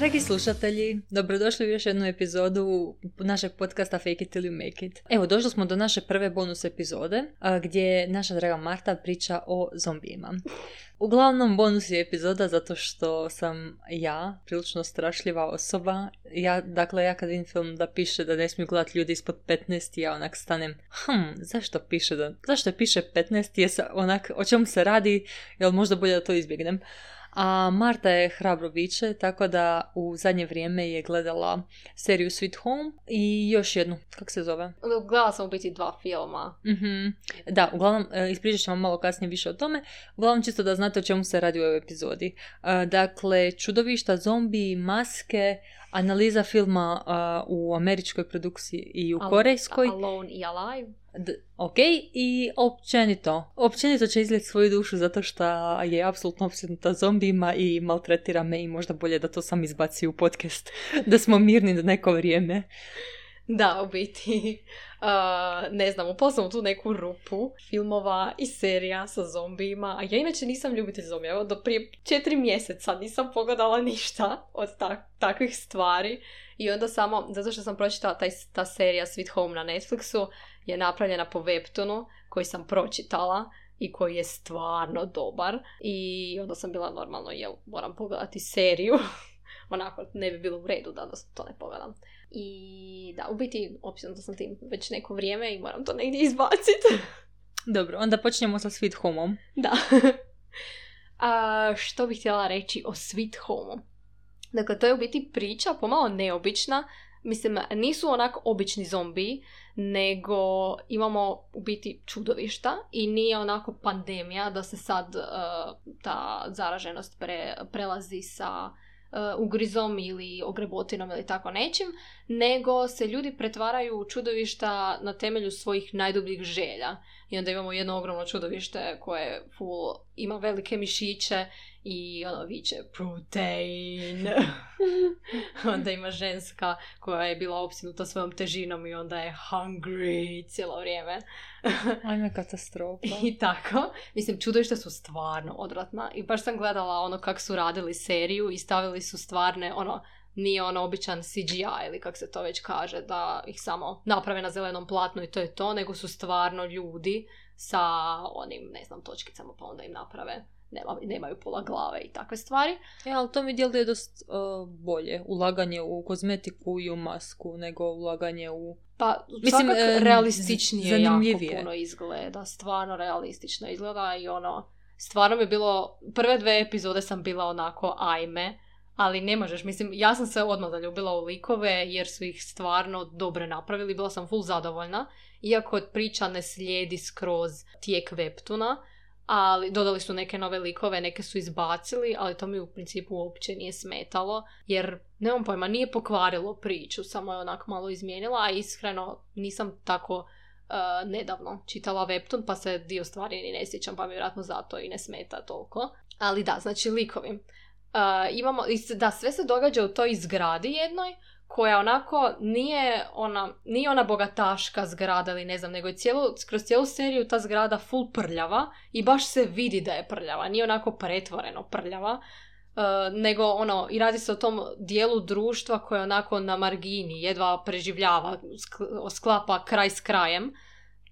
Dragi slušatelji, dobrodošli u još jednu epizodu našeg podcasta Fake it till you make it. Evo, došli smo do naše prve bonus epizode, gdje naša draga Marta priča o zombijima. Uglavnom, bonus je epizoda zato što sam ja prilično strašljiva osoba. Ja, dakle, ja kad vidim film da piše da ne smiju gledati ljudi ispod 15, ja onak stanem, hm, zašto piše da, zašto piše 15, je onak, o čemu se radi, jel možda bolje da to izbjegnem. A Marta je hrabro biće, tako da u zadnje vrijeme je gledala seriju Sweet Home i još jednu, kako se zove? Gledala sam u biti dva filma. mm Da, uglavnom, e, ispričat ćemo malo kasnije više o tome. Uglavnom, čisto da znate o čemu se radi u ovoj epizodi. E, dakle, čudovišta, zombi, maske, analiza filma u američkoj produkciji i u korejskoj. Alone i Alive. D- ok, i općenito. Općenito će izljeti svoju dušu zato što je apsolutno opsjednuta zombijima i maltretira me i možda bolje da to sam izbaci u podcast. da smo mirni do neko vrijeme. Da, u biti, uh, ne znam, upala sam u tu neku rupu filmova i serija sa zombijima, a ja inače nisam ljubitelj zombija, evo do prije četiri mjeseca nisam pogledala ništa od takvih stvari i onda samo, zato što sam pročitala taj, ta serija Sweet Home na Netflixu, je napravljena po webtonu koji sam pročitala i koji je stvarno dobar i onda sam bila normalno, jel, moram pogledati seriju, onako ne bi bilo u redu da to ne pogledam. I da, u biti, da sam tim već neko vrijeme i moram to negdje izbaciti. Dobro, onda počnemo sa Sweet Homeom. Da. A, što bih htjela reći o Sweet Home? Dakle, to je u biti priča pomalo neobična. Mislim, nisu onak obični zombiji, nego imamo u biti čudovišta i nije onako pandemija da se sad uh, ta zaraženost pre, prelazi sa uh, ugrizom ili ogrebotinom ili tako nečim, nego se ljudi pretvaraju u čudovišta na temelju svojih najdubljih želja. I onda imamo jedno ogromno čudovište koje full ima velike mišiće i ono viće protein. onda ima ženska koja je bila opsinuta svojom težinom i onda je hungry cijelo vrijeme. Ajme katastrofa. I tako. Mislim, čudovište su stvarno odvratna. I baš sam gledala ono kako su radili seriju i stavili su stvarne, ono, nije ono običan CGI ili kako se to već kaže, da ih samo naprave na zelenom platnu i to je to, nego su stvarno ljudi sa onim, ne znam, točkicama pa onda im naprave nema, nemaju pola glave i takve stvari. E, ali to mi djeluje dosta uh, bolje. Ulaganje u kozmetiku i u masku nego ulaganje u... Pa, Mislim, svakak realističnije jako puno izgleda. Stvarno realistično izgleda i ono... Stvarno mi je bilo... Prve dve epizode sam bila onako ajme, ali ne možeš. Mislim, ja sam se odmah zaljubila u likove jer su ih stvarno dobro napravili. Bila sam full zadovoljna. Iako priča ne slijedi skroz tijek webtuna, ali dodali su neke nove likove, neke su izbacili, ali to mi u principu uopće nije smetalo, jer nemam pojma, nije pokvarilo priču, samo je onako malo izmijenila, a iskreno nisam tako uh, nedavno čitala Webtoon, pa se dio stvari ni ne sjećam, pa mi vjerojatno zato i ne smeta toliko. Ali da, znači likovi. Uh, imamo, da, sve se događa u toj zgradi jednoj, koja onako nije ona, nije ona bogataška zgrada ili ne znam, nego je cijelu, kroz cijelu seriju ta zgrada full prljava i baš se vidi da je prljava, nije onako pretvoreno prljava, uh, nego ono, i radi se o tom dijelu društva koje je onako na margini, jedva preživljava, sklapa kraj s krajem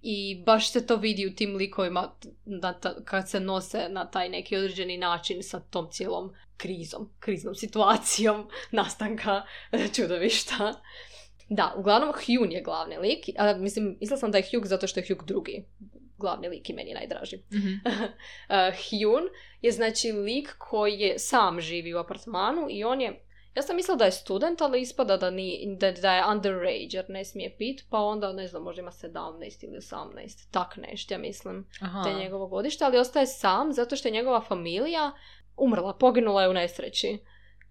i baš se to vidi u tim likovima kad se nose na taj neki određeni način sa tom cijelom krizom, kriznom situacijom nastanka čudovišta. Da, uglavnom Hyun je glavni lik. A, mislim, mislila sam da je Hyuk zato što je Hyuk drugi glavni lik i meni najdraži. Mm-hmm. Hyun je znači lik koji je sam živi u apartmanu i on je ja sam mislila da je student, ali ispada da, ni, da, da je underage jer ne smije pit, pa onda ne znam, možda ima 17 ili 18, tak nešto, ja mislim, Aha. te njegovo godište, ali ostaje sam zato što je njegova familija umrla, poginula je u nesreći.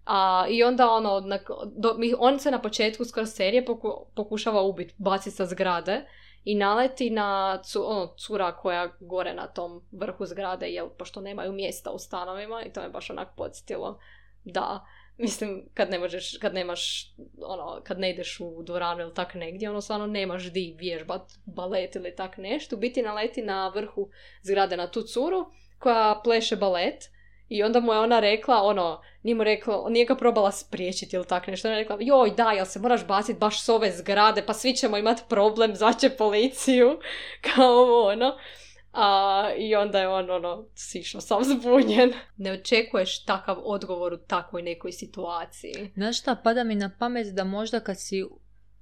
A, I onda ono, na, do, on se na početku skoro serije poku, pokušava ubiti, baci sa zgrade i naleti na cu, ono, cura koja gore na tom vrhu zgrade, jel, pošto nemaju mjesta u stanovima i to me baš onak podsjetilo da Mislim, kad ne možeš, kad nemaš, ono, kad ne ideš u dvoranu ili tak negdje, ono stvarno nemaš di vježbat balet ili tak nešto. Biti naleti na vrhu zgrade na tu curu koja pleše balet I onda mu je ona rekla, ono, nije mu rekla, nije ga probala spriječiti ili tak nešto. Ona je rekla, joj da, jel se moraš baciti baš s ove zgrade, pa svi ćemo imati problem, zvaće policiju, kao ono. A, I onda je on, ono, sišao sam zbunjen. Ne očekuješ takav odgovor u takvoj nekoj situaciji. Znaš šta, pada mi na pamet da možda kad si,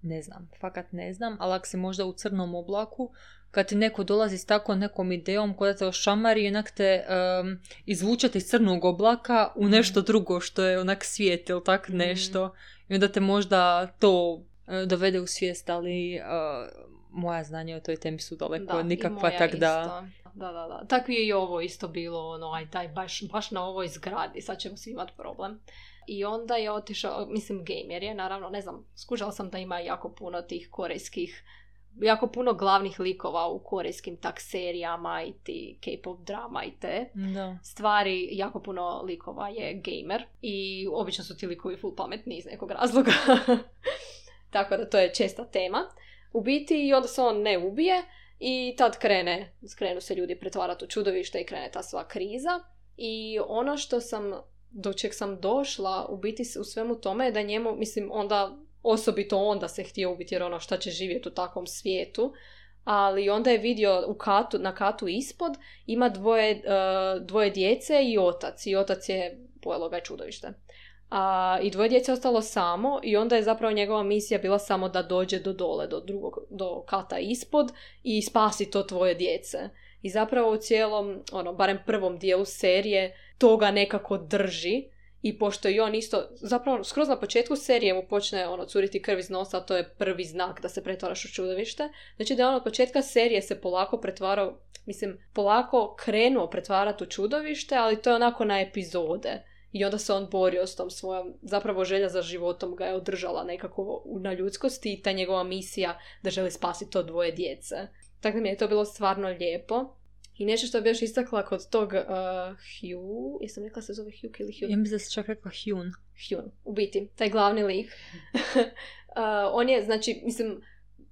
ne znam, fakat ne znam, ali ako si možda u crnom oblaku, kad ti neko dolazi s takvom nekom idejom koja te ošamari i onak te um, izvučete iz crnog oblaka u mhm. nešto drugo što je onak svijet ili tak mhm. nešto i onda te možda to dovede u svijest, ali uh, moja znanja o toj temi su daleko nikakva, tak da... Da, da, da. Tako je i ovo isto bilo, ono, aj daj, baš, baš na ovoj zgradi, sad ćemo svi imati problem. I onda je otišao, mislim, gamer je, naravno, ne znam, skužala sam da ima jako puno tih korejskih jako puno glavnih likova u korejskim tak serijama i ti K-pop drama i te da. stvari. Jako puno likova je gamer i obično su ti likovi full pametni iz nekog razloga. Tako da to je česta tema. U biti i onda se on ne ubije i tad krene, krenu se ljudi pretvarati u čudovište i krene ta sva kriza. I ono što sam, do čeg sam došla u biti u svemu tome je da njemu, mislim, onda osobito onda se htio ubiti jer ono šta će živjeti u takvom svijetu ali onda je vidio u katu, na katu ispod ima dvoje, uh, dvoje djece i otac i otac je pojelo ga čudovište a, i dvoje djece ostalo samo i onda je zapravo njegova misija bila samo da dođe do dole, do drugog, do kata ispod i spasi to tvoje djece. I zapravo u cijelom, ono, barem prvom dijelu serije, toga nekako drži i pošto i on isto, zapravo skroz na početku serije mu počne ono curiti krv iz nosa, to je prvi znak da se pretvaraš u čudovište. Znači da je on od početka serije se polako pretvarao, mislim, polako krenuo pretvarati u čudovište, ali to je onako na epizode. I onda se on borio s tom svojom, zapravo želja za životom ga je održala nekako na ljudskosti i ta njegova misija da želi spasiti to dvoje djece. Tako da mi je to bilo stvarno lijepo. I nešto što bi još istakla kod tog uh, Hugh, jesam rekla se zove Hugh ili Hugh? Ja mislim da se čak rekla Hugh. Hugh, u biti, taj glavni lik. uh, on je, znači, mislim,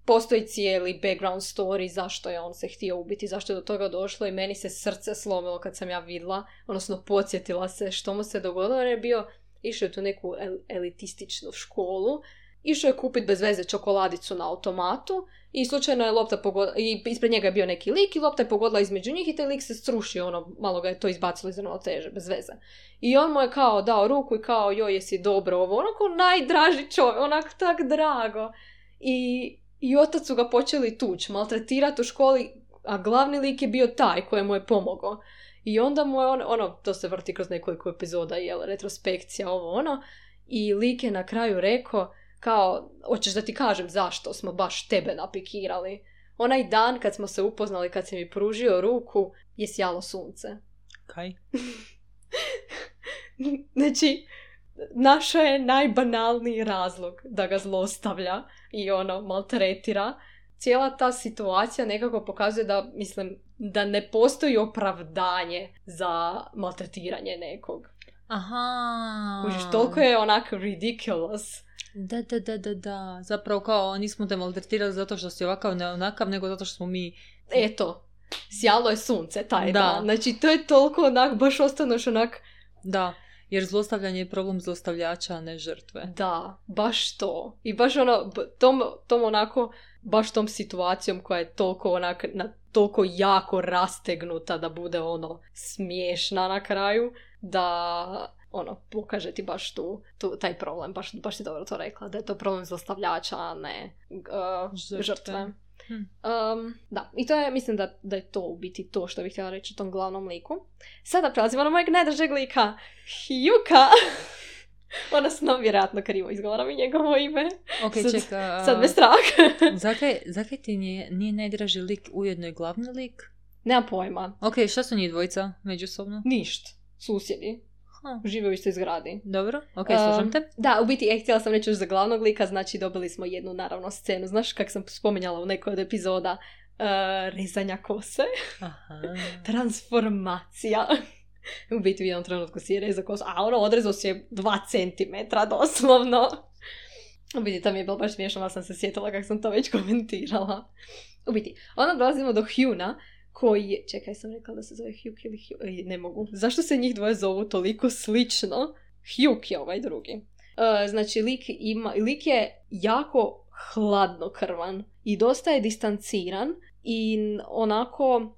postoji cijeli background story zašto je on se htio ubiti, zašto je do toga došlo i meni se srce slomilo kad sam ja vidla, odnosno podsjetila se što mu se dogodilo, jer je bio išao u tu neku elitističnu školu, išao je kupiti bez veze čokoladicu na automatu i slučajno je lopta pogodila, i ispred njega je bio neki lik i lopta je pogodila između njih i taj lik se srušio, ono, malo ga je to izbacilo iz teže, bez veze. I on mu je kao dao ruku i kao, joj, jesi dobro ovo, onako najdraži čovjek, onak tak drago. I i otac su ga počeli tući, maltretirati u školi, a glavni lik je bio taj mu je pomogao. I onda mu je on, ono, to se vrti kroz nekoliko epizoda, jel, retrospekcija, ovo ono, i lik je na kraju rekao, kao, hoćeš da ti kažem zašto smo baš tebe napikirali. Onaj dan kad smo se upoznali, kad si mi pružio ruku, je sjalo sunce. Kaj? znači, našao je najbanalniji razlog da ga zlostavlja i ono maltretira. Cijela ta situacija nekako pokazuje da, mislim, da ne postoji opravdanje za maltretiranje nekog. Aha. Užiš, toliko je onak ridiculous. Da, da, da, da, da. Zapravo kao nismo te maltretirali zato što si ovakav ne onakav, nego zato što smo mi... Eto, sjalo je sunce taj da. dan. Znači, to je toliko onak, baš ostaneš onak... Da. Jer zlostavljanje je problem zlostavljača, a ne žrtve. Da, baš to. I baš ono, tom, tom onako, baš tom situacijom koja je toliko onak, na, toliko jako rastegnuta da bude ono smiješna na kraju, da ono, pokaže ti baš tu, tu taj problem, baš, baš ti dobro to rekla, da je to problem zlostavljača, a ne uh, žrtve. Hmm. Um, da, i to je, mislim da, da je to u biti to što bih htjela reći o tom glavnom liku. Sada prelazimo na mojeg najdražeg lika, Hyuka. Odnosno, vjerojatno krivo izgovaram i njegovo ime. Ok, sad, čeka. Sad me strah. zakaj, zakaj ti nije, nije najdraži lik ujedno i glavni lik? Nema pojma. Ok, šta su njih dvojica međusobno? Ništa. Susjedi. Žive u istoj zgradi. Dobro, ok, slušam te. da, u biti, e, htjela sam reći još za glavnog lika, znači dobili smo jednu, naravno, scenu. Znaš kak sam spomenjala u nekoj od epizoda? Uh, rezanja kose. Aha. Transformacija. u biti u jednom trenutku si je rezao kosu, a ono odrezao si je dva centimetra doslovno. U biti, to mi je bilo baš smiješno, ali sam se sjetila kako sam to već komentirala. U biti, onda dolazimo do Huna, koji je, čekaj sam rekla da se zove Hugh ili Hugh, ne mogu, zašto se njih dvoje zovu toliko slično? Hugh je ovaj drugi. Uh, znači, lik, ima, lik je jako hladnokrvan i dosta je distanciran i onako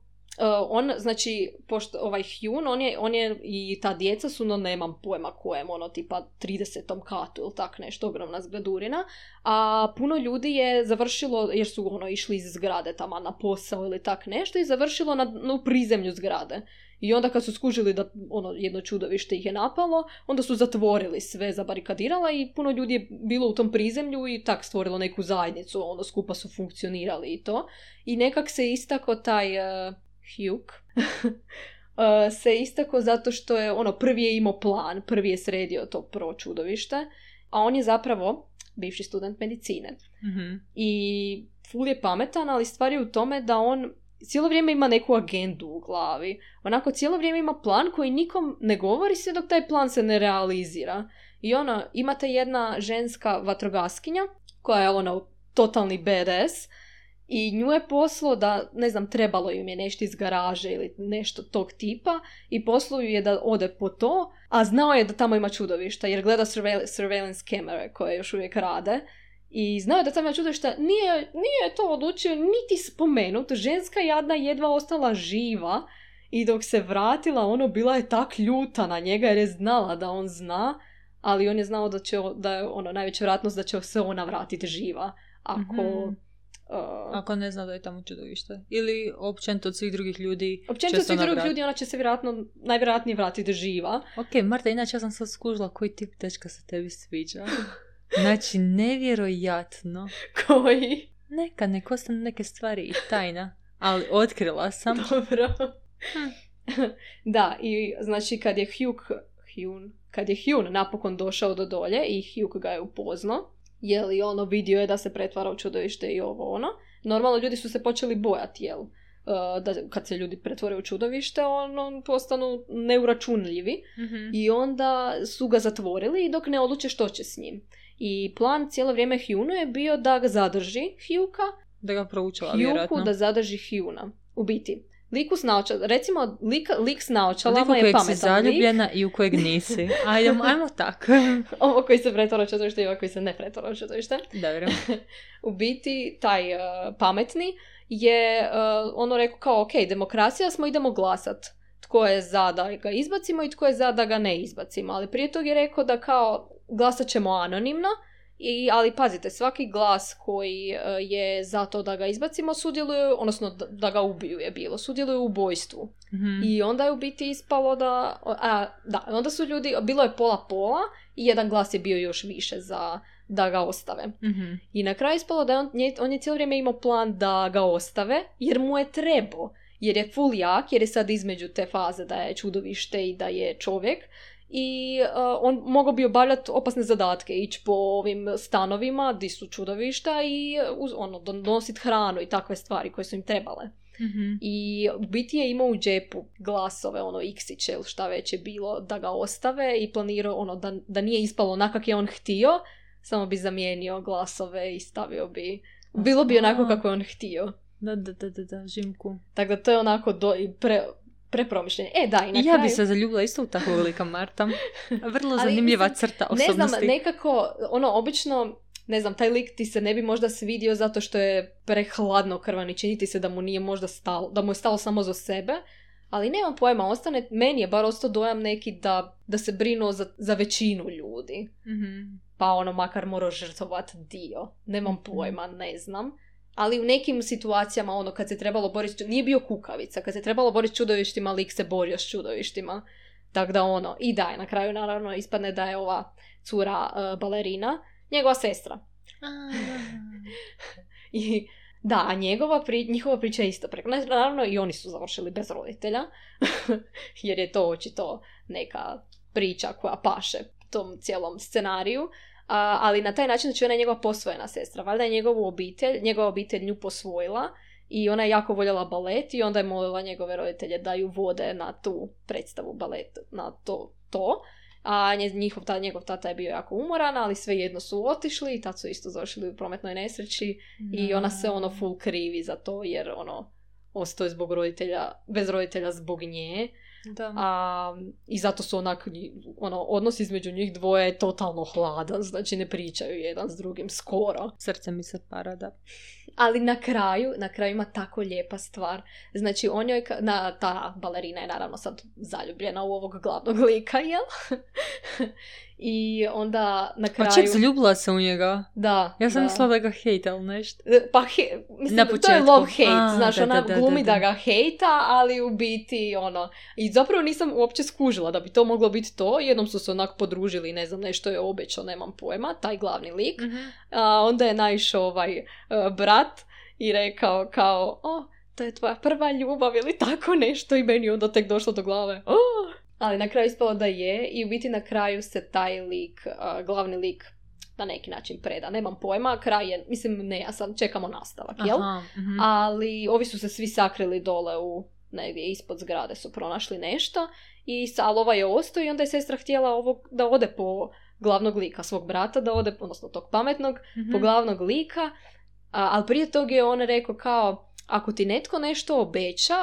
on, znači, pošto ovaj Hyun, on je, on je i ta djeca su, no nemam pojma kojem, ono, tipa 30. katu ili tak nešto, ogromna zgradurina, a puno ljudi je završilo, jer su ono išli iz zgrade tamo na posao ili tak nešto i završilo na, na u prizemlju zgrade. I onda kad su skužili da ono jedno čudovište ih je napalo, onda su zatvorili sve, zabarikadirala i puno ljudi je bilo u tom prizemlju i tak stvorilo neku zajednicu, ono skupa su funkcionirali i to. I nekak se istako taj uh, Hugh uh, se istako zato što je ono prvi je imao plan, prvi je sredio to prvo čudovište, a on je zapravo bivši student medicine. mm I ful je pametan, ali stvar je u tome da on cijelo vrijeme ima neku agendu u glavi. Onako cijelo vrijeme ima plan koji nikom ne govori sve dok taj plan se ne realizira. I ono, imate jedna ženska vatrogaskinja koja je ono totalni badass i nju je poslo da, ne znam, trebalo im je nešto iz garaže ili nešto tog tipa i posluju je da ode po to, a znao je da tamo ima čudovišta jer gleda surveillance kamere koje još uvijek rade. I znao je da tamo ima čudovišta, nije, nije to odlučio niti spomenut, ženska jadna jedva ostala živa i dok se vratila, ono, bila je tak ljuta na njega jer je znala da on zna, ali on je znao da će, da je ono, najveća vratnost da će se ona vratiti živa ako... mm Ako ne zna da je tamo čudovište. Ili općenito od svih drugih ljudi Općenito od svih drugih ljudi ona će se vjerojatno, najvjerojatnije vratiti živa. Ok, Marta, inače ja sam sad skužila koji tip dečka se tebi sviđa. Znači, nevjerojatno. Koji? Neka, nek ostane neke stvari i tajna. Ali otkrila sam. Dobro. Hm. da, i znači kad je Hugh, Hugh, kad je Hugh napokon došao do dolje i Hugh ga je upoznao, je li ono vidio je da se pretvara u čudovište i ovo ono. Normalno ljudi su se počeli bojati, jel? Uh, da kad se ljudi pretvore u čudovište, ono postanu neuračunljivi mm i onda su ga zatvorili i dok ne odluče što će s njim. I plan cijelo vrijeme Hyunu je bio da ga zadrži Hyuka, da ga proučava vjerojatno. da zadrži Hyuna. U biti, Liku s naočalama, recimo lik, lik s naočalama je pametan si zaljubljena i u kojeg nisi. Ajde, ajmo tako. Ovo koji se pretvara četvršte i ovo koji se ne pretvara četvršte. Dobro. u biti, taj uh, pametni je uh, ono rekao kao, ok, demokracija smo, idemo glasat. Tko je za da ga izbacimo i tko je za da ga ne izbacimo. Ali prije tog je rekao da kao glasat ćemo anonimno i, ali pazite, svaki glas koji e, je za to da ga izbacimo sudjeluje, odnosno da, ga ubiju je bilo, sudjeluje u ubojstvu. Mhm. I onda je u biti ispalo da, a, da, onda su ljudi, bilo je pola pola i jedan glas je bio još više za da ga ostave. Mhm. I na kraju ispalo da on, on je cijelo vrijeme imao plan da ga ostave, jer mu je trebao. Jer je full jak, jer je sad između te faze da je čudovište i da je čovjek i uh, on mogao bi obavljati opasne zadatke, ići po ovim stanovima di su čudovišta i uh, uz, ono, donositi hranu i takve stvari koje su im trebale. mm I u biti je imao u džepu glasove, ono iksiće ili šta već je bilo, da ga ostave i planirao ono, da, da nije ispalo onako je on htio, samo bi zamijenio glasove i stavio bi... Bilo bi onako kako je on htio. Da, da, da, da, da, žimku. Tako da to je onako do, pre, prepromišljeni. E, da, i na Ja bi se zaljubila isto u takvog lika Marta. Vrlo zanimljiva crta osobnosti. Ne znam, nekako, ono, obično, ne znam, taj lik ti se ne bi možda svidio zato što je prehladno krvan i čini ti se da mu nije možda stalo, da mu je stalo samo za sebe, ali nemam pojma, ostane, meni je bar ostao dojam neki da, da se brinuo za, za većinu ljudi. mm Pa ono, makar morao žrtvovati dio. Nemam mhm. pojma, ne znam ali u nekim situacijama, ono, kad se trebalo boriti, nije bio kukavica, kad se trebalo boriti s čudovištima, lik se borio s čudovištima. Tako da ono, i da je, na kraju naravno ispadne da je ova cura uh, balerina, njegova sestra. I da, a njegova pri, njihova priča je isto preko. Naravno i oni su završili bez roditelja, jer je to očito neka priča koja paše tom cijelom scenariju ali na taj način znači ona je njegova posvojena sestra. Valjda je njegovu obitelj, njegova obitelj nju posvojila i ona je jako voljela balet i onda je molila njegove roditelje da ju vode na tu predstavu balet, na to, to. A njihov, ta, njegov tata je bio jako umoran, ali svejedno su otišli i tad su isto završili u prometnoj nesreći i ona se ono full krivi za to jer ono ostao je zbog roditelja, bez roditelja zbog nje. Da. A, I zato su onak, ono, odnos između njih dvoje je totalno hladan, znači ne pričaju jedan s drugim skoro. Srce mi se para, da. Ali na kraju, na kraju ima tako lijepa stvar. Znači, on joj, na, ta balerina je naravno sad zaljubljena u ovog glavnog lika, jel? I onda na kraju... Pa ček, zaljubila se u njega. Da. Ja sam mislila da ga hejta, ali nešto. E, pa, he, mislim, na to je love hate. Znaš, ona glumi da, ga hejta, ali u biti, ono... I zapravo nisam uopće skužila da bi to moglo biti to. Jednom su se onak podružili, ne znam, nešto je obećao, nemam pojma, taj glavni lik. Mhm. A, onda je naišao ovaj uh, brat i rekao kao, o, to je tvoja prva ljubav ili tako nešto i meni onda tek došlo do glave. Oh! Ali na kraju ispalo da je i u biti na kraju se taj lik, glavni lik na neki način preda. Nemam pojma, kraj je, mislim, ne, ja sam, čekamo nastavak, jel? Mhm. Ali ovi su se svi sakrili dole u negdje ispod zgrade su pronašli nešto i Salova je ostao i onda je sestra htjela ovog, da ode po glavnog lika svog brata, da ode, odnosno tog pametnog, mm po glavnog lika, a, ali prije toga je on rekao kao, ako ti netko nešto obeća,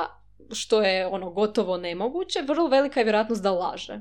što je ono gotovo nemoguće, vrlo velika je vjerojatnost da laže.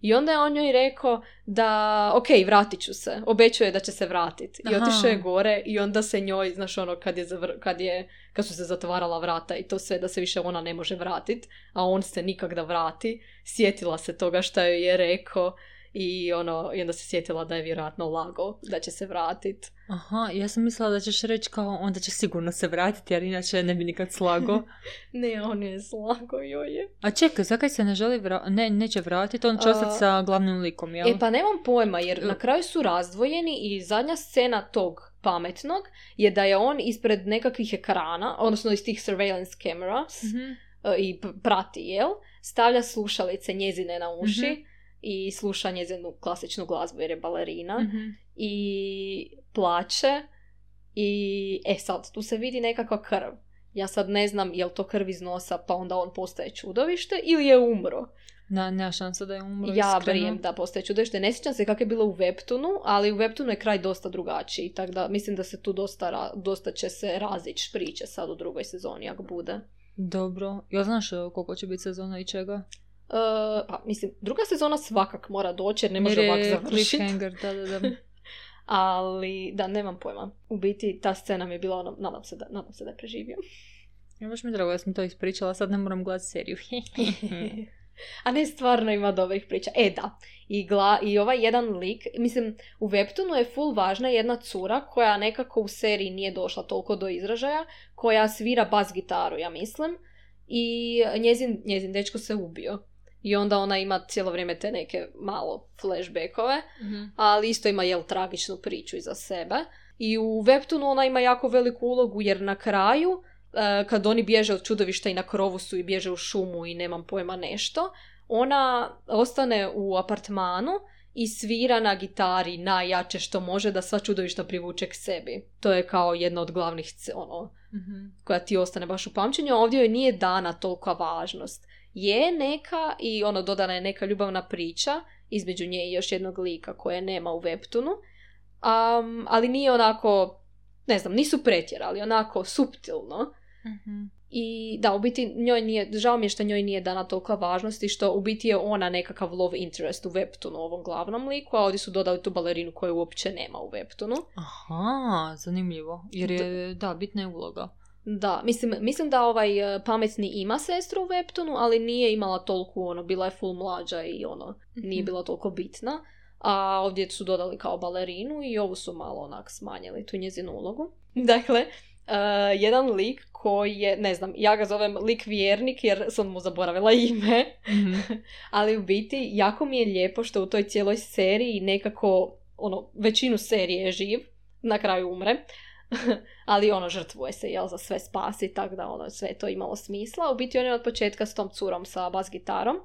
I onda je on joj rekao da, ok, vratit ću se, obećuje da će se vratiti. I otišao je gore i onda se njoj, znaš ono, kad je, kad je, kad su se zatvarala vrata i to sve, da se više ona ne može vratiti, a on se nikak da vrati, sjetila se toga što joj je rekao i ono, i onda se sjetila da je vjerojatno lago, da će se vratit. Aha, ja sam mislila da ćeš reći kao onda će sigurno se vratiti, jer inače ne bi nikad slago. ne, on je slago, joj je. A čekaj, zakaj se ne želi vra... ne, neće vratiti, on će ostati sa glavnim likom, jel? E pa nemam pojma, jer na kraju su razdvojeni i zadnja scena tog pametnog je da je on ispred nekakvih ekrana, odnosno iz tih surveillance cameras mm i prati, jel? Stavlja slušalice njezine na uši mhm i sluša njezinu klasičnu glazbu jer je balerina mm i plaće i e sad tu se vidi nekakva krv. Ja sad ne znam je li to krv iz nosa pa onda on postaje čudovište ili je umro. Na, nema šansa da je umro Ja brijem da postaje čudovište. Ne sjećam se kako je bilo u Webtunu, ali u Webtunu je kraj dosta drugačiji. Tako da mislim da se tu dosta, dosta će se razići priče sad u drugoj sezoni ako bude. Dobro. Ja znaš koliko će biti sezona i čega? Uh, pa, mislim, druga sezona svakak mora doći jer ne može ovako završiti. da, da, da. Ali, da, nemam pojma. U biti, ta scena mi je bila ono, nadam se da, nadam se da je preživio. Ja baš mi drago da sam to ispričala, sad ne moram gledati seriju. A ne, stvarno ima dobrih priča. E, da. I, gla, I ovaj jedan lik, mislim, u Webtoonu je full važna jedna cura koja nekako u seriji nije došla toliko do izražaja, koja svira bas gitaru, ja mislim. I njezin, njezin dečko se ubio i onda ona ima cijelo vrijeme te neke malo flashbackove, mm ali isto ima jel tragičnu priču iza sebe. I u Webtoonu ona ima jako veliku ulogu jer na kraju, e, kad oni bježe od čudovišta i na krovu su i bježe u šumu i nemam pojma nešto, ona ostane u apartmanu i svira na gitari najjače što može da sva čudovišta privuče k sebi. To je kao jedna od glavnih ono, mm koja ti ostane baš u pamćenju. Ovdje joj nije dana tolika važnost je neka i ono dodana je neka ljubavna priča između nje i još jednog lika koje nema u Webtoonu, um, ali nije onako, ne znam, nisu pretjerali, onako suptilno. mm I da, u biti njoj nije, žao mi je što njoj nije dana tolika važnost i što u biti je ona nekakav love interest u Webtoonu, ovom glavnom liku, a ovdje su dodali tu balerinu koju uopće nema u Webtoonu. Aha, zanimljivo, jer je, da, bitna je uloga. Da, mislim, mislim da ovaj e, pametni ima sestru u Webtonu, ali nije imala toliko, ono, bila je full mlađa i ono, nije mhm. bila toliko bitna. A ovdje su dodali kao balerinu i ovu su malo onak smanjili, tu njezinu ulogu. Dakle, uh, jedan lik koji je, ne znam, ja ga zovem lik vjernik jer sam mu zaboravila ime, mm ali u biti jako mi je lijepo što u toj cijeloj seriji nekako, ono, većinu serije je živ, na kraju umre, ali ono žrtvuje se jel za sve spasi tako da ono sve to imalo smisla. U biti on je od početka s tom curom sa bas gitarom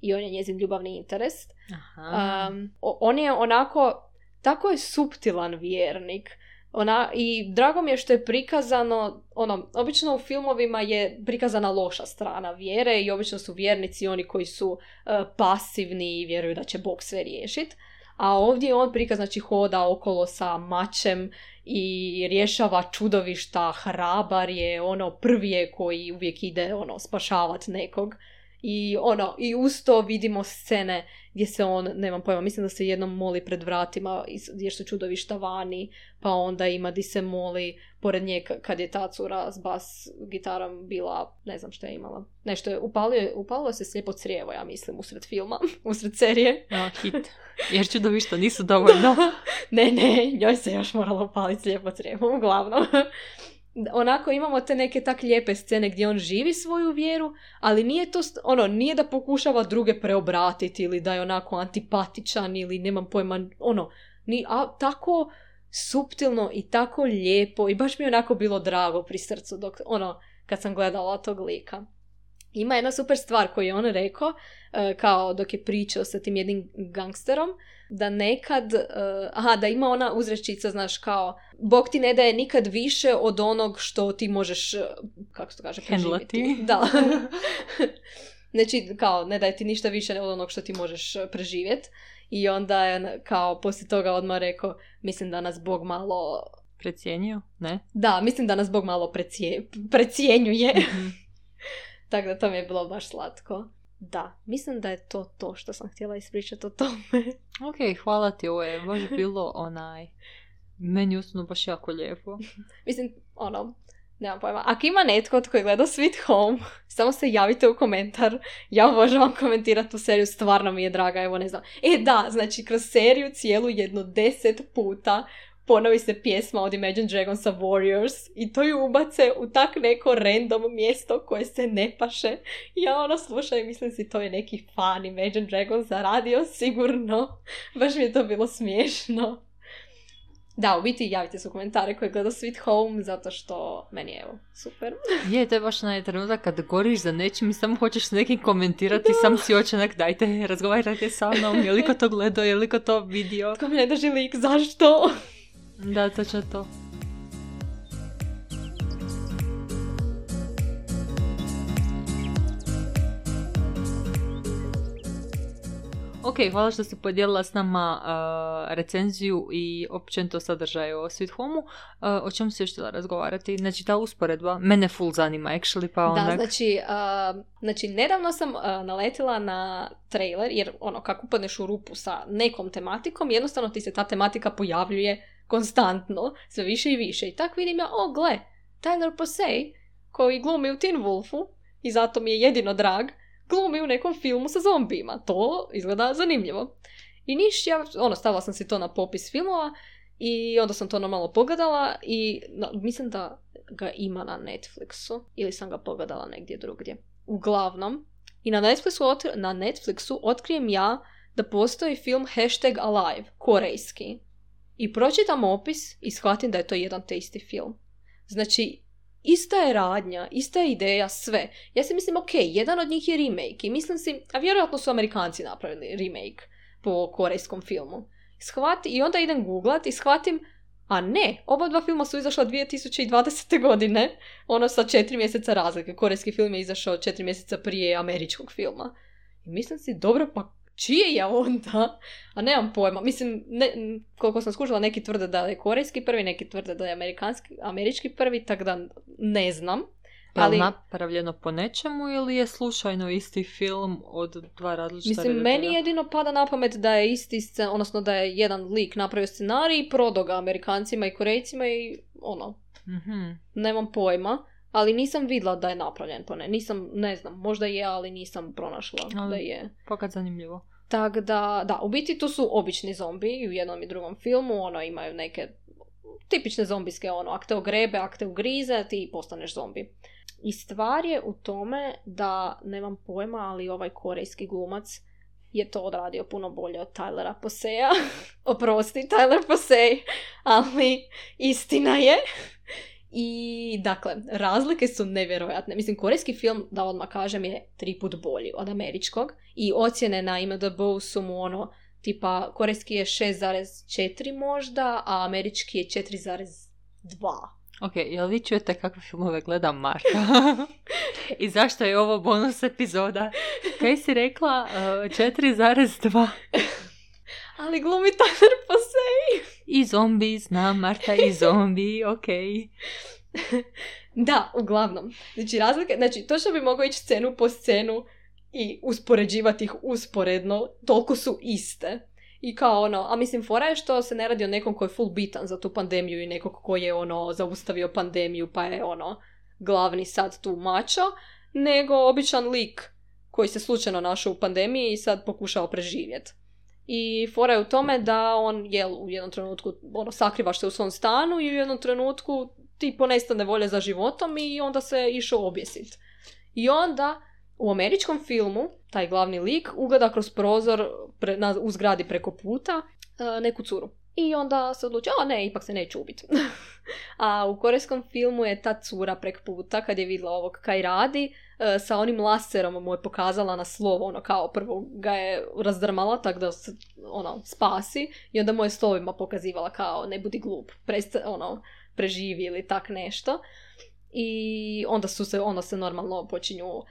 i on je njezin ljubavni interes. Um, on je onako tako je suptilan vjernik. Ona, I drago mi je što je prikazano, ono, obično u filmovima je prikazana loša strana vjere i obično su vjernici oni koji su uh, pasivni i vjeruju da će Bog sve riješiti. A ovdje on prikaz, znači, hoda okolo sa mačem i rješava čudovišta, hrabar je, ono, prvi je koji uvijek ide, ono, spašavat nekog. I ono, i uz to vidimo scene gdje se on, nemam pojma, mislim da se jednom moli pred vratima gdje su čudovišta vani, pa onda ima di se moli pored nje kad je ta cura s bas gitarom bila, ne znam što je imala. Nešto je, upalio, upalilo se slijepo crijevo, ja mislim, usred filma, usred serije. Ja, hit. Jer čudovišta nisu dovoljno. ne, ne, njoj se još moralo upaliti slijepo crijevo, uglavnom onako imamo te neke tak lijepe scene gdje on živi svoju vjeru, ali nije to, ono, nije da pokušava druge preobratiti ili da je onako antipatičan ili nemam pojma, ono, ni, a tako suptilno i tako lijepo i baš mi je onako bilo drago pri srcu dok, ono, kad sam gledala tog lika. Ima jedna super stvar koju je on rekao, e, kao dok je pričao sa tim jednim gangsterom, da nekad, uh, aha, da ima ona uzrečica, znaš, kao, Bog ti ne daje nikad više od onog što ti možeš, e, kako se to kaže, preživjeti. Da. znači, kao, ne daje ti ništa više od onog što ti možeš e, preživjeti. I onda je, kao, poslije toga odmah rekao, mislim da nas Bog malo... Precijenio? Ne? Da, mislim da nas Bog malo precije, precijenjuje. mm Tako da to mi je bilo baš slatko. Da, mislim da je to to što sam htjela ispričati o tome. ok, hvala ti, ovo je baš bilo onaj... Meni ustavno baš jako lijepo. mislim, ono, nemam pojma. Ako ima netko tko je gledao Sweet Home, samo se javite u komentar. Ja obožavam komentirati tu seriju, stvarno mi je draga, evo ne znam. E da, znači kroz seriju cijelu jedno deset puta ponovi se pjesma od Imagine Dragonsa Warriors i to ju ubace u tak neko random mjesto koje se ne paše. Ja ono slušam i mislim si to je neki fan Imagine Dragonsa radio sigurno. Baš mi je to bilo smiješno. Da, u biti javite se u komentare koji gleda Sweet Home, zato što meni je evo, super. je, to je baš onaj trenutak kad goriš za nečim i samo hoćeš s nekim komentirati, sam si očenak, dajte, razgovarajte sa mnom, je li ko to gledao, je li ko to vidio. Tko mi ne drži lik, zašto? Da, točno to. Ok, hvala što si podijelila s nama uh, recenziju i općenito sadržaj o Sweet Home-u. Uh, o čemu si još htjela razgovarati? Znači, ta usporedba mene full zanima, actually, pa onda... Da, znači, uh, znači nedavno sam naletila na trailer, jer ono, kako upadneš u rupu sa nekom tematikom, jednostavno ti se ta tematika pojavljuje konstantno, sve više i više. I tak vidim ja, o gle, Tyler Posey, koji glumi u Teen Wolfu, i zato mi je jedino drag, glumi u nekom filmu sa zombijima. To izgleda zanimljivo. I niš, ja, ono, stavila sam si to na popis filmova i onda sam to normalno pogledala i mislim da ga ima na Netflixu ili sam ga pogledala negdje drugdje. Uglavnom, i na Netflixu, na Netflixu otkrijem ja da postoji film Hashtag Alive, korejski, i pročitam opis i shvatim da je to jedan te film. Znači, ista je radnja, ista je ideja, sve. Ja si mislim, ok, jedan od njih je remake i mislim si, a vjerojatno su Amerikanci napravili remake po korejskom filmu. Shvati, I onda idem googlat i shvatim, a ne, oba dva filma su izašla 2020. godine, ono sa četiri mjeseca razlike. Korejski film je izašao četiri mjeseca prije američkog filma. I mislim si, dobro, pa čije je onda? A nemam pojma. Mislim, ne, koliko sam skužila, neki tvrde da je korejski prvi, neki tvrde da je amerikanski, američki prvi, tako da ne znam. Ali... Je napravljeno po nečemu ili je slučajno isti film od dva različita Mislim, meni jedino pada na pamet da je isti scen, odnosno da je jedan lik napravio scenarij i prodao ga Amerikancima i Korejcima i ono, mm nemam pojma ali nisam vidjela da je napravljen po ne. Nisam, ne znam, možda je, ali nisam pronašla ali, da je. Pokad zanimljivo. Tako da, da, u biti to su obični zombi u jednom i drugom filmu, ono imaju neke tipične zombijske, ono, ak te ogrebe, ak te ugrize, ti postaneš zombi. I stvar je u tome da, nemam pojma, ali ovaj korejski glumac je to odradio puno bolje od Tylera Poseja. Oprosti, Tyler Posey, ali istina je i dakle, razlike su nevjerojatne. Mislim, korejski film, da odmah kažem, je tri put bolji od američkog. I ocjene na IMDb su mu ono, tipa, korejski je 6,4 možda, a američki je 4,2. Ok, jel vi čujete kakve filmove gleda Marta? I zašto je ovo bonus epizoda? Kaj si rekla? Uh, 4,2? Ali glumi Tyler Posey. I zombi, znam, Marta i zombi, ok. da, uglavnom. Znači, razlike, znači, to što bi mogao ići scenu po scenu i uspoređivati ih usporedno, toliko su iste. I kao ono, a mislim, fora je što se ne radi o nekom koji je full bitan za tu pandemiju i nekog koji je ono, zaustavio pandemiju pa je ono, glavni sad tu mačo, nego običan lik koji se slučajno našao u pandemiji i sad pokušao preživjeti. I fora je u tome da on je u jednom trenutku ono, sakrivaš se u svom stanu i u jednom trenutku ti ponestane volje za životom i onda se išao objesit. I onda u američkom filmu taj glavni lik ugleda kroz prozor pre, na, u zgradi preko puta e, neku curu. I onda se odluči, a ne, ipak se neću ubiti. a u korejskom filmu je ta cura prek puta, kad je vidjela ovog kaj radi, e, sa onim laserom mu je pokazala na slovo, ono kao prvo ga je razdrmala tako da se ono, spasi i onda mu je slovima pokazivala kao ne budi glup, presta, ono, preživi ili tak nešto i onda su se, onda se normalno počinju, uh,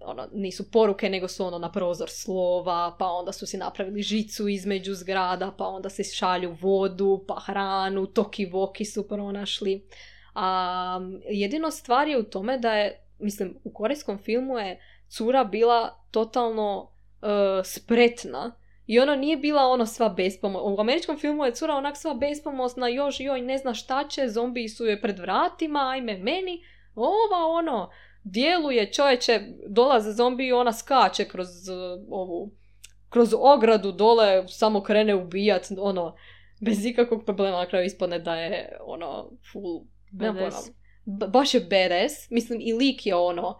ono, nisu poruke, nego su ono na prozor slova, pa onda su si napravili žicu između zgrada, pa onda se šalju vodu, pa hranu, toki voki su pronašli. A jedino stvar je u tome da je, mislim, u korejskom filmu je cura bila totalno uh, spretna i ona nije bila ono sva bespomoćna. U američkom filmu je cura onak sva bespomosna, još joj ne zna šta će, zombi su joj pred vratima, ajme meni. Ova ono, djeluje čovječe, dolaze zombi i ona skače kroz uh, ovu, kroz ogradu dole, samo krene ubijat, ono, bez ikakvog problema na kraju ispadne da je ono full badass. baš je badass. Mislim i lik je ono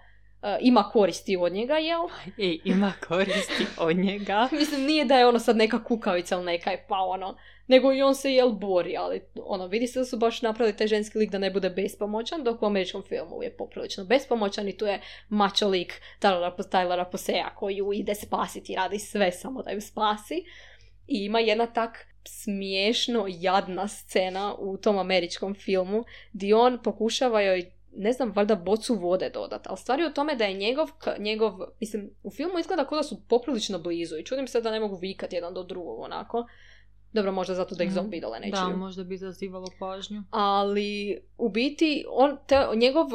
ima koristi od njega, jel? I ima koristi od njega. Mislim, nije da je ono sad neka kukavica ili neka je pa ono, nego i on se jel bori, ali ono, vidi se da su baš napravili taj ženski lik da ne bude bespomoćan, dok u američkom filmu je poprilično bespomoćan i tu je mačo lik Tylera Posea koji ju ide spasiti radi sve samo da ju spasi. I ima jedna tak smiješno jadna scena u tom američkom filmu gdje on pokušava joj ne znam, valjda bocu vode dodat. Ali stvari u tome da je njegov, njegov, mislim, u filmu izgleda kao da su poprilično blizu i čudim se da ne mogu vikati jedan do drugog onako. Dobro, možda zato da ih mhm. zombi dole neće. Da, možda bi zazivalo pažnju. Ali, u biti, on, te, njegov,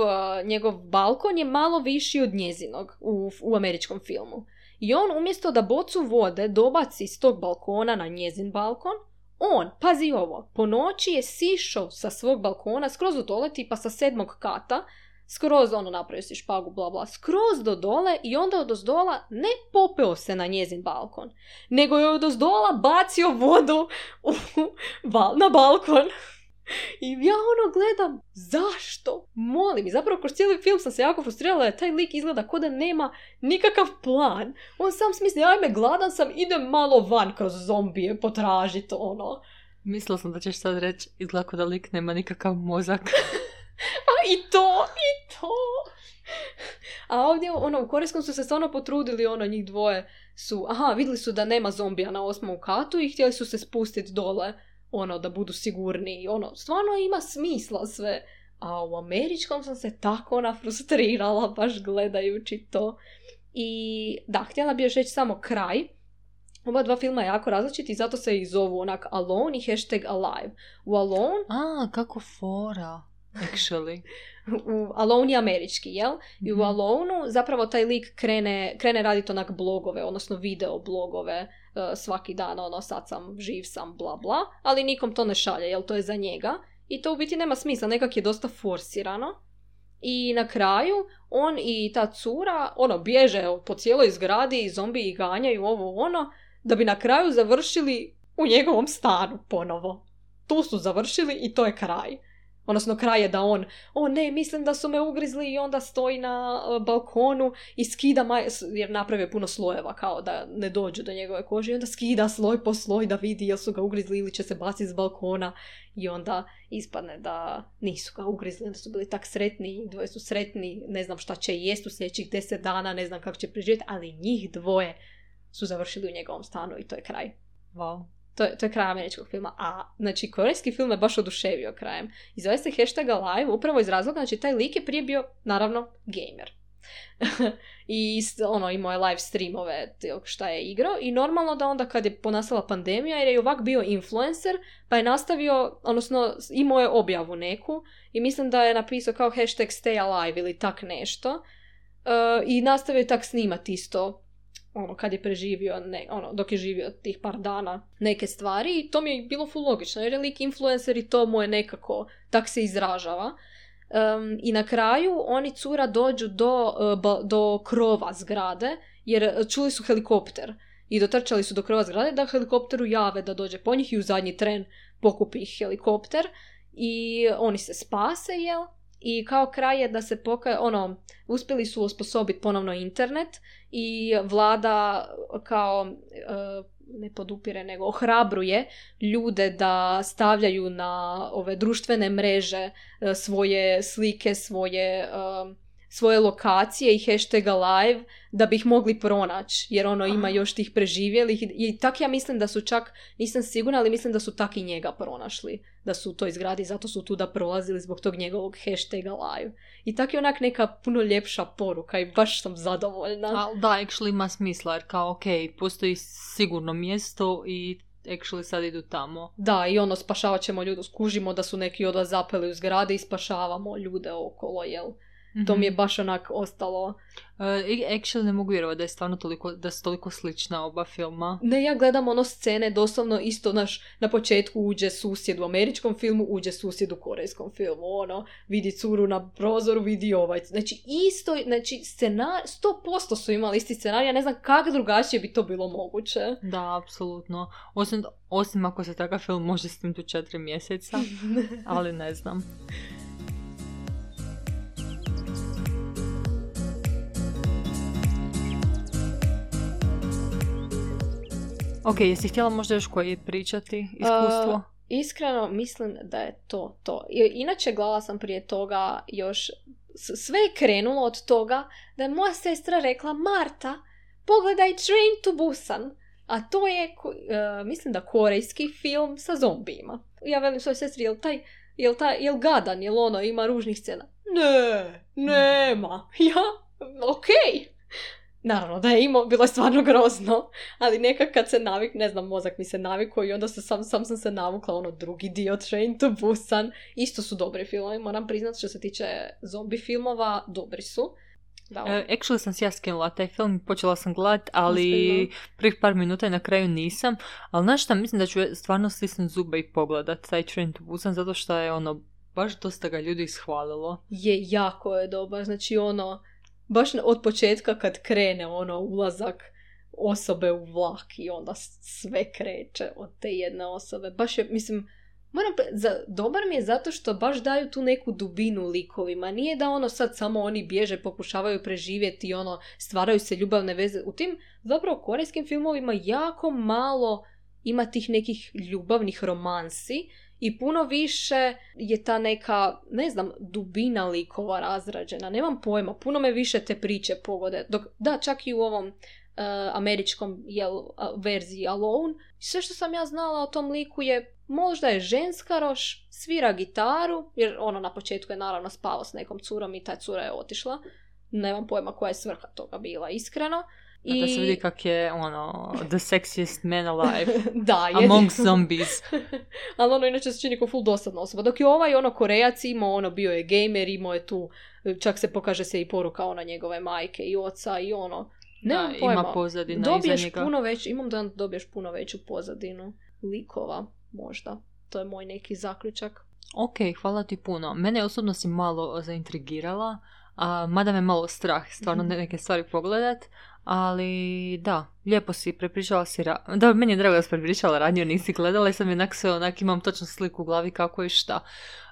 njegov balkon je malo viši od njezinog u, u američkom filmu. I on umjesto da bocu vode dobaci s tog balkona na njezin balkon, on, pazi ovo, po noći je sišao sa svog balkona skroz do dole, tipa sa sedmog kata, skroz ono napravio si špagu, bla bla, skroz do dole i onda od ozdola ne popeo se na njezin balkon, nego je od ozdola bacio vodu u, na balkon. I ja ono gledam, zašto? Molim. I zapravo kroz cijeli film sam se jako frustrirala da taj lik izgleda kao da nema nikakav plan. On sam smisli, ajme, gladan sam, idem malo van kroz zombije potražiti ono. Mislila sam da ćeš sad reći, izgleda da lik nema nikakav mozak. A i to, i to. A ovdje, ono, u Korejskom su se stvarno potrudili, ono, njih dvoje su, aha, vidjeli su da nema zombija na osmom katu i htjeli su se spustiti dole ono, da budu sigurni, ono, stvarno ima smisla sve. A u američkom sam se tako ona frustrirala baš gledajući to. I da, htjela bi još reći samo kraj. Ova dva filma je jako različiti i zato se ih zovu onak Alone i hashtag Alive. U Alone... A, kako fora, actually. u Alone je američki, jel? I u mhm. Alone zapravo taj lik krene, krene raditi onak blogove, odnosno video blogove svaki dan, ono, sad sam, živ sam, bla bla, ali nikom to ne šalje, jel to je za njega. I to u biti nema smisla, nekak je dosta forsirano. I na kraju, on i ta cura, ono, bježe po cijeloj zgradi i zombi ih ganjaju ovo ono, da bi na kraju završili u njegovom stanu ponovo. Tu su završili i to je kraj. Odnosno je da on, o ne, mislim da su me ugrizli i onda stoji na e, balkonu i skida, maj... jer napravio puno slojeva kao da ne dođu do njegove kože i onda skida sloj po sloj da vidi jel su ga ugrizli ili će se baciti s balkona i onda ispadne da nisu ga ugrizli, onda su bili tak sretni, dvoje su sretni, ne znam šta će jest u sljedećih deset dana, ne znam kako će preživjeti, ali njih dvoje su završili u njegovom stanu i to je kraj. Wow. To je, to je kraj američkog filma. A, znači, korejski film je baš oduševio krajem. I zove se hashtag live upravo iz razloga, znači, taj lik je prije bio, naravno, gamer. i ono, imao je live streamove šta je igrao i normalno da onda kad je ponastala pandemija jer je ovak bio influencer pa je nastavio, odnosno imao je objavu neku i mislim da je napisao kao hashtag stay alive ili tak nešto uh, i nastavio tak snimati isto ono, kad je preživio, ne, ono, dok je živio tih par dana neke stvari i to mi je bilo full logično, jer je lik influencer i to mu je nekako, tak se izražava. I na kraju oni cura dođu do, e, do krova zgrade, jer čuli su helikopter i dotrčali su do krova zgrade da helikopteru jave da dođe po njih i u zadnji tren pokupi ih helikopter i oni se spase, jel? I kao kraj je da se poka... ono, uspjeli su osposobiti ponovno internet i vlada kao e, ne podupire nego ohrabruje ljude da stavljaju na ove društvene mreže e, svoje slike, svoje e, svoje lokacije i hashtaga live da bi ih mogli pronaći jer ono ima još tih preživjelih i tak ja mislim da su čak, nisam sigurna ali mislim da su tak i njega pronašli da su to izgradi zato su tu da prolazili zbog tog njegovog hashtaga live i tak je onak neka puno ljepša poruka i baš sam zadovoljna A, da, actually ima smisla jer kao ok, postoji sigurno mjesto i actually sad idu tamo. Da, i ono, spašavat ćemo ljude, skužimo da su neki od vas zapeli u zgrade i spašavamo ljude okolo, jel? To mi je mhm. baš onak ostalo. Uh, actually ne mogu vjerovati da je stvarno toliko, da su toliko slična oba filma. Ne, ja gledam ono scene, doslovno isto naš, na početku uđe susjed u američkom filmu, uđe susjed u korejskom filmu, ono, vidi curu na prozoru, vidi ovaj. Znači, isto, znači, scenar, sto posto su imali isti scenarij, ja ne znam kako drugačije bi to bilo moguće. Da, apsolutno. Osim, osim ako se takav film može snimiti u četiri mjeseca, ali ne znam. Ok, jesi htjela možda još koji pričati iskustvo? iskreno mislim da je to to. Inače gledala sam prije toga još, sve je krenulo od toga da je moja sestra rekla Marta, pogledaj Train to Busan. A to je, uh, mislim da korejski film sa zombijima. Ja velim svojoj sestri, jel taj, jel, taj, jel gadan, jel ono, ima ružnih scena? Ne, nema. Ja, okej. Naravno da je imao, bilo je stvarno grozno, ali nekak kad se navik, ne znam, mozak mi se navikao i onda se sam, sam sam se navukla ono drugi dio Train to Busan. Isto su dobri filmovi, moram priznat što se tiče zombi filmova, dobri su. Da. Uh, actually sam si ja skinula taj film, počela sam gledat, ali prvih par minuta i na kraju nisam. Ali znaš šta, mislim da ću stvarno stisnuti zube i pogledat taj Train to Busan, zato što je ono, baš dosta ga ljudi ishvalilo. Je, jako je dobar, znači ono, baš od početka kad krene ono ulazak osobe u vlak i onda sve kreće od te jedne osobe. Baš je, mislim, moram, za, dobar mi je zato što baš daju tu neku dubinu likovima. Nije da ono sad samo oni bježe, pokušavaju preživjeti i ono, stvaraju se ljubavne veze. U tim zapravo korejskim filmovima jako malo ima tih nekih ljubavnih romansi i puno više je ta neka, ne znam, dubina likova razrađena. Nemam pojma, puno me više te priče pogode. Dok, da, čak i u ovom uh, američkom jel, uh, verziji Alone, sve što sam ja znala o tom liku je možda je ženska roš, svira gitaru, jer ono na početku je naravno spao s nekom curom i ta cura je otišla. Nemam pojma koja je svrha toga bila, iskreno. I... Da se vidi kak je, ono, the sexiest man alive. da, je. Among zombies. Ali ono, inače se čini kao full dosadna osoba. Dok je ovaj, ono, korejac imao, ono, bio je gamer, imao je tu, čak se pokaže se i poruka, ona, njegove majke i oca i ono. Nemam da, pojma. ima pozadina dobiješ iza puno već, imam da dobiješ puno veću pozadinu likova, možda. To je moj neki zaključak. Ok, hvala ti puno. Mene osobno si malo zaintrigirala, a, mada me malo strah stvarno neke stvari pogledat, ali da, lijepo si prepričala si... Ra- da, meni je drago da si prepričala ranije, nisi gledala i sam jednak sve onak imam točno sliku u glavi kako i šta.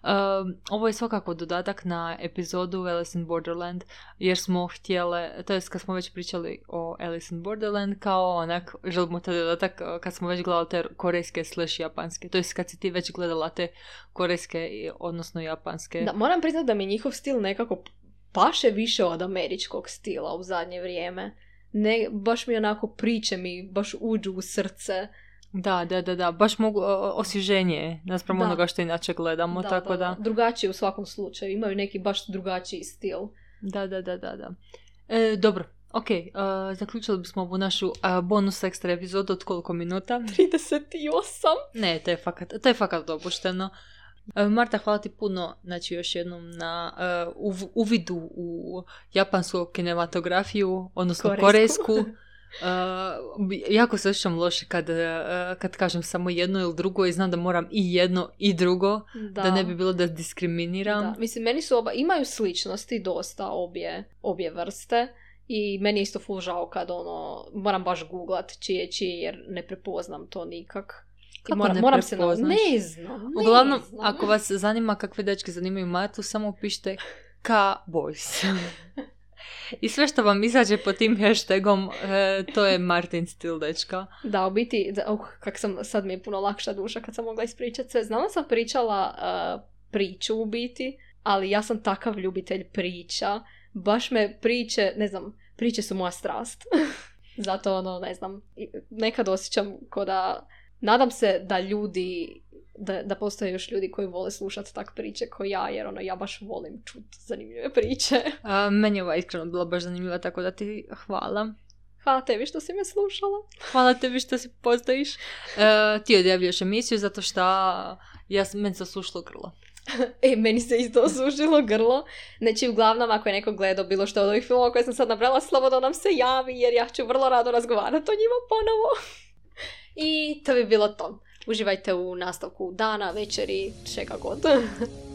Um, ovo je svakako dodatak na epizodu Alice in Borderland, jer smo htjele, to jest kad smo već pričali o Alice in Borderland, kao onak, želimo taj dodatak kad smo već gledali te korejske slash japanske, to jest kad si ti već gledala te korejske, odnosno japanske. Da, moram priznati da mi njihov stil nekako paše više od američkog stila u zadnje vrijeme ne, baš mi onako priče mi baš uđu u srce. Da, da, da, da, baš mogu osvježenje naspram onoga što inače gledamo, da, tako da, da. Drugačije u svakom slučaju, imaju neki baš drugačiji stil. Da, da, da, da, da. E, dobro, Ok, uh, zaključili bismo ovu našu uh, bonus ekstra epizodu od koliko minuta? 38. Ne, to je fakat, to je fakat dopušteno. Uh, Marta, hvala ti puno znači, još jednom na uh, uvidu u japansku kinematografiju, odnosno korejsku. korejsku. Uh, jako se osjećam loše kad, uh, kad kažem samo jedno ili drugo i znam da moram i jedno i drugo, da, da ne bi bilo da diskriminiram. Da. Mislim, meni su oba, imaju sličnosti dosta obje, obje vrste i meni je isto full žao kad ono, moram baš googlat čije čije jer ne prepoznam to nikak. Kako moram, ne moram se na... Ne znam, ne Uglavnom, znam. ako vas zanima kakve dečke zanimaju Matu, samo pišite K boys. I sve što vam izađe po tim hashtagom, e, to je Martin stil dečka. Da, u biti, uh, kak sam, sad mi je puno lakša duša kad sam mogla ispričati se. Znala sam pričala uh, priču u biti, ali ja sam takav ljubitelj priča. Baš me priče, ne znam, priče su moja strast. Zato ono, ne znam, nekad osjećam ko da... Nadam se da ljudi da, da postoje još ljudi koji vole slušati tak priče kao ja, jer ono, ja baš volim čut zanimljive priče. A, meni je ova iskreno bila baš zanimljiva, tako da ti hvala. Hvala tebi što si me slušala. Hvala tebi što si postojiš. E, ti odjavljaš emisiju zato što ja, meni se osušilo grlo. e, meni se isto osušilo grlo. Znači, uglavnom, ako je neko gledao bilo što od ovih filmova koje sam sad nabrala, slobodno nam se javi, jer ja ću vrlo rado razgovarati o njima ponovo. I to bi bilo to. Uživajte u nastavku dana, večeri, čega god.